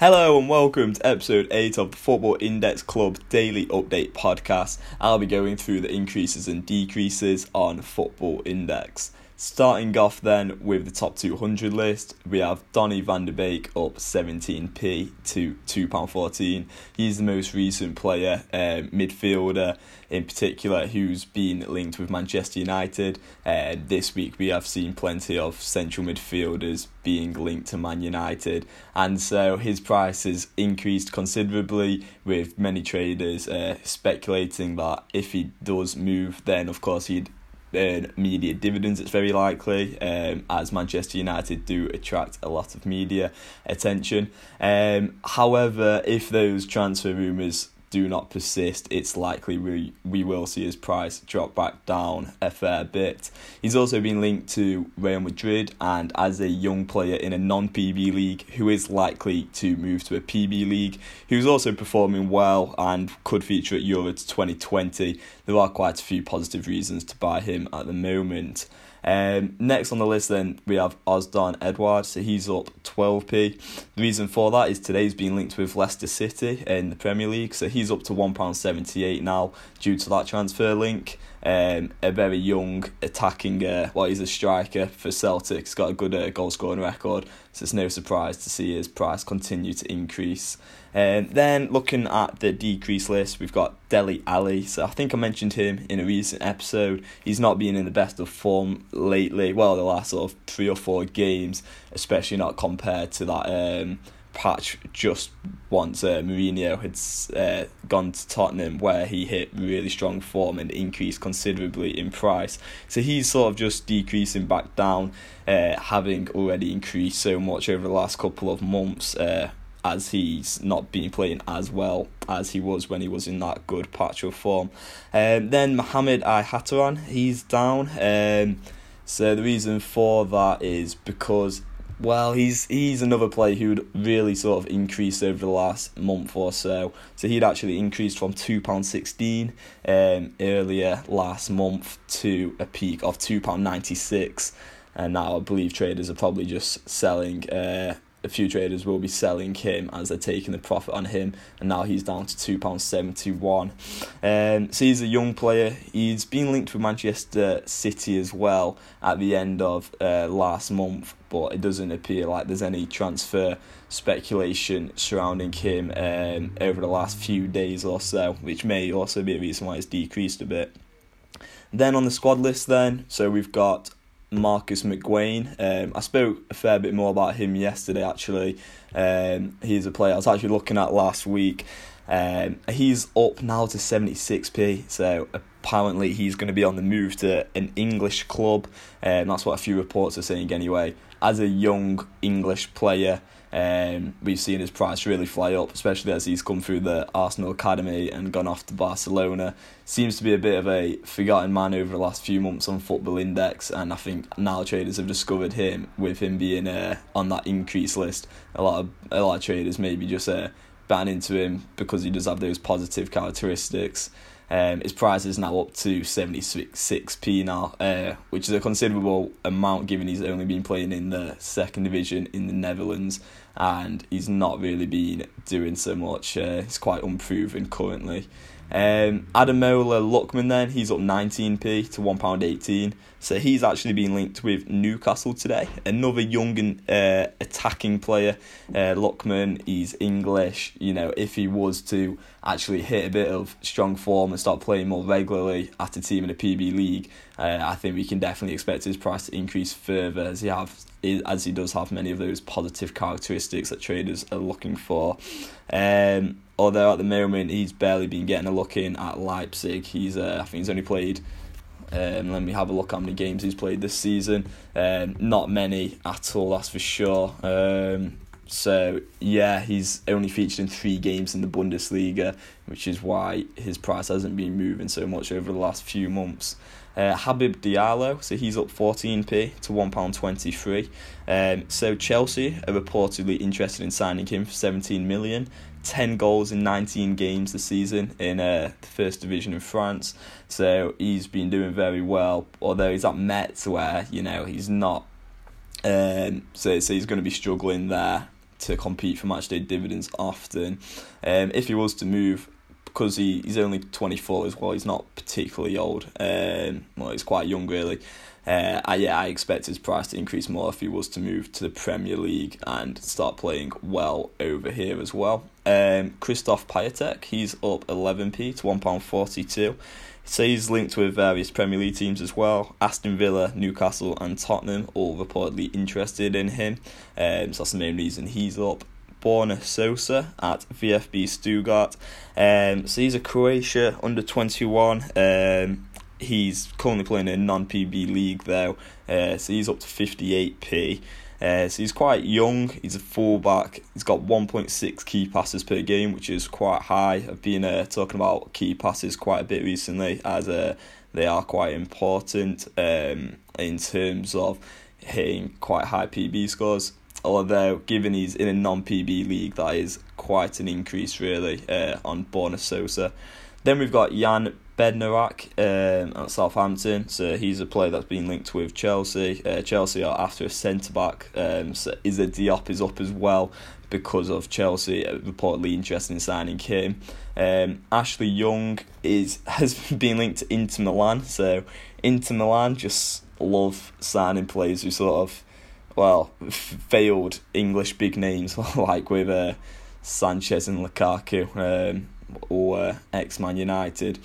Hello and welcome to episode 8 of the Football Index Club Daily Update podcast. I'll be going through the increases and decreases on Football Index. Starting off then with the top 200 list, we have Donny van der Beek up 17p to £2.14. He's the most recent player, uh, midfielder in particular, who's been linked with Manchester United. Uh, this week we have seen plenty of central midfielders being linked to Man United, and so his price has increased considerably, with many traders uh, speculating that if he does move, then of course he'd earn media dividends, it's very likely, um, as Manchester United do attract a lot of media attention. Um, however, if those transfer rumours do not persist, it's likely we, we will see his price drop back down a fair bit. He's also been linked to Real Madrid and as a young player in a non PB league who is likely to move to a PB league, who's also performing well and could feature at Euro 2020. There are quite a few positive reasons to buy him at the moment. Um, next on the list, then we have Odsonne Edouard, so he's up 12p. The reason for that is today's been linked with Leicester City in the Premier League, so he's up to £1.78 now due to that transfer link. Um, a very young attacking, uh, well, he's a striker for Celtic. He's got a good uh, goal scoring record, so it's no surprise to see his price continue to increase. Um, then looking at the decrease list, we've got Dele Alli. So I think I mentioned him in a recent episode. He's not been in the best of form lately. Well, the last sort of three or four games, especially not compared to that. Um, patch just once uh, Mourinho had uh, gone to Tottenham where he hit really strong form and increased considerably in price. So he's sort of just decreasing back down, uh, having already increased so much over the last couple of months. Uh, as he's not been playing as well as he was when he was in that good patch of form. Um, then Mohamed Ihattaren, he's down. Um, so the reason for that is because well, he's he's another player who'd really sort of increased over the last month or so. So he'd actually increased from two pound sixteen um, earlier last month to a peak of two pound ninety six, and now I believe traders are probably just selling. Uh, a few traders will be selling him as they're taking the profit on him, and now he's down to two pounds seventy one. Um, so he's a young player. He's been linked with Manchester City as well at the end of uh, last month, but it doesn't appear like there's any transfer speculation surrounding him um, over the last few days or so, which may also be a reason why it's decreased a bit. Then on the squad list, then so we've got Marcus McGuane. Um, I spoke a fair bit more about him yesterday. Actually, um, he's a player I was actually looking at last week. Um, he's up now to seventy six p. So apparently he's going to be on the move to an English club, and um, that's what a few reports are saying anyway. As a young English player, um, we've seen his price really fly up, especially as he's come through the Arsenal academy and gone off to Barcelona. Seems to be a bit of a forgotten man over the last few months on Football Index, and I think now traders have discovered him with him being uh, on that increase list. A lot of a lot of traders maybe just uh, ban into him because he does have those positive characteristics. Um, his price is now up to 76p now, uh, which is a considerable amount given he's only been playing in the second division in the Netherlands and he's not really been doing so much. Uh, he's quite unproven currently. Um, Ademola Lookman then, he's up 19p to £1.18. So he's actually been linked with Newcastle today. Another young and uh, attacking player. Uh, Lookman, he's English. You know, if he was to actually hit a bit of strong form and start playing more regularly at a team in a PB league, uh, I think we can definitely expect his price to increase further as he have as he does have many of those positive characteristics that traders are looking for. Um, although at the moment he's barely been getting a look in at Leipzig. He's uh, I think he's only played. Um, let me have a look how many games he's played this season. Um, not many at all, that's for sure. Um, so yeah, he's only featured in three games in the Bundesliga, which is why his price hasn't been moving so much over the last few months. Uh, Habib Diallo, so he's up 14p to £1.23. Um, so Chelsea are reportedly interested in signing him for 17 million. 10 goals in 19 games this season in uh, the first division in France. So he's been doing very well, although he's at Metz where, you know, he's not. Um, so, so he's going to be struggling there to compete for matchday dividends often. Um, if he was to move, because he, he's only 24 as well, he's not particularly old. Um, well, he's quite young, really. Uh, I, yeah, I expect his price to increase more if he was to move to the Premier League and start playing well over here as well. Um, Krzysztof Piatek, he's up 11p to £1.42. So he's linked with various Premier League teams as well. Aston Villa, Newcastle, and Tottenham all reportedly interested in him. Um, so that's the main reason he's up. Borna Sosa at VfB Stuttgart. Um, so he's a Croatia under 21. Um, he's currently playing in a non PB league though, uh, so he's up to 58p. Uh, so he's quite young. He's a fullback. He's got 1.6 key passes per game, which is quite high. I've been uh, talking about key passes quite a bit recently, as uh, they are quite important um, in terms of hitting quite high PB scores. Although, given he's in a non PB league, that is quite an increase really uh, on Borna Sosa. Then we've got Jan Bednarek um, at Southampton. So he's a player that's been linked with Chelsea. Uh, Chelsea are after a centre back. Um, so Issa Diop is up as well because of Chelsea reportedly interested in signing him. Um, Ashley Young is has been linked to Inter Milan. So Inter Milan just love signing players who sort of well failed English big names like with uh, Sanchez and Lukaku um, or uh, ex Man United.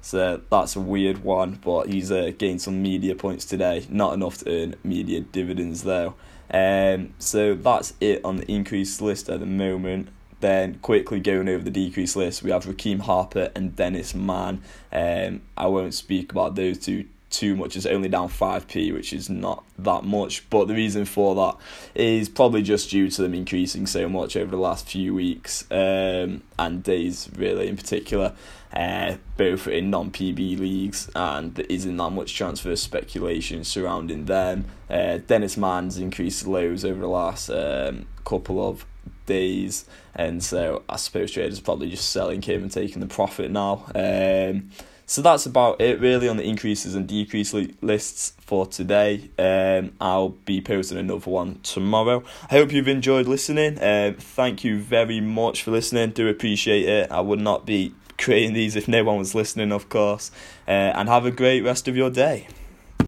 So that's a weird one, but he's uh, gained some media points today. Not enough to earn media dividends though. Um, so that's it on the increased list at the moment. Then quickly going over the decreased list, we have Rekeem Harper and Dennis Man. Um, I won't speak about those two too much. It's only down 5p, which is not that much. But the reason for that is probably just due to them increasing so much over the last few weeks um, and days, really, in particular. Uh, both in non PB leagues, and there isn't that much transfer speculation surrounding them. Uh, Dennis Man's increased lows over the last um, couple of days, and so I suppose traders are probably just selling him and taking the profit now. Um, so that's about it really on the increases and decreases lists for today. Um, I'll be posting another one tomorrow. I hope you've enjoyed listening. Um, thank you very much for listening. Do appreciate it. I would not be creating these if no one was listening, of course. Uh, and have a great rest of your day.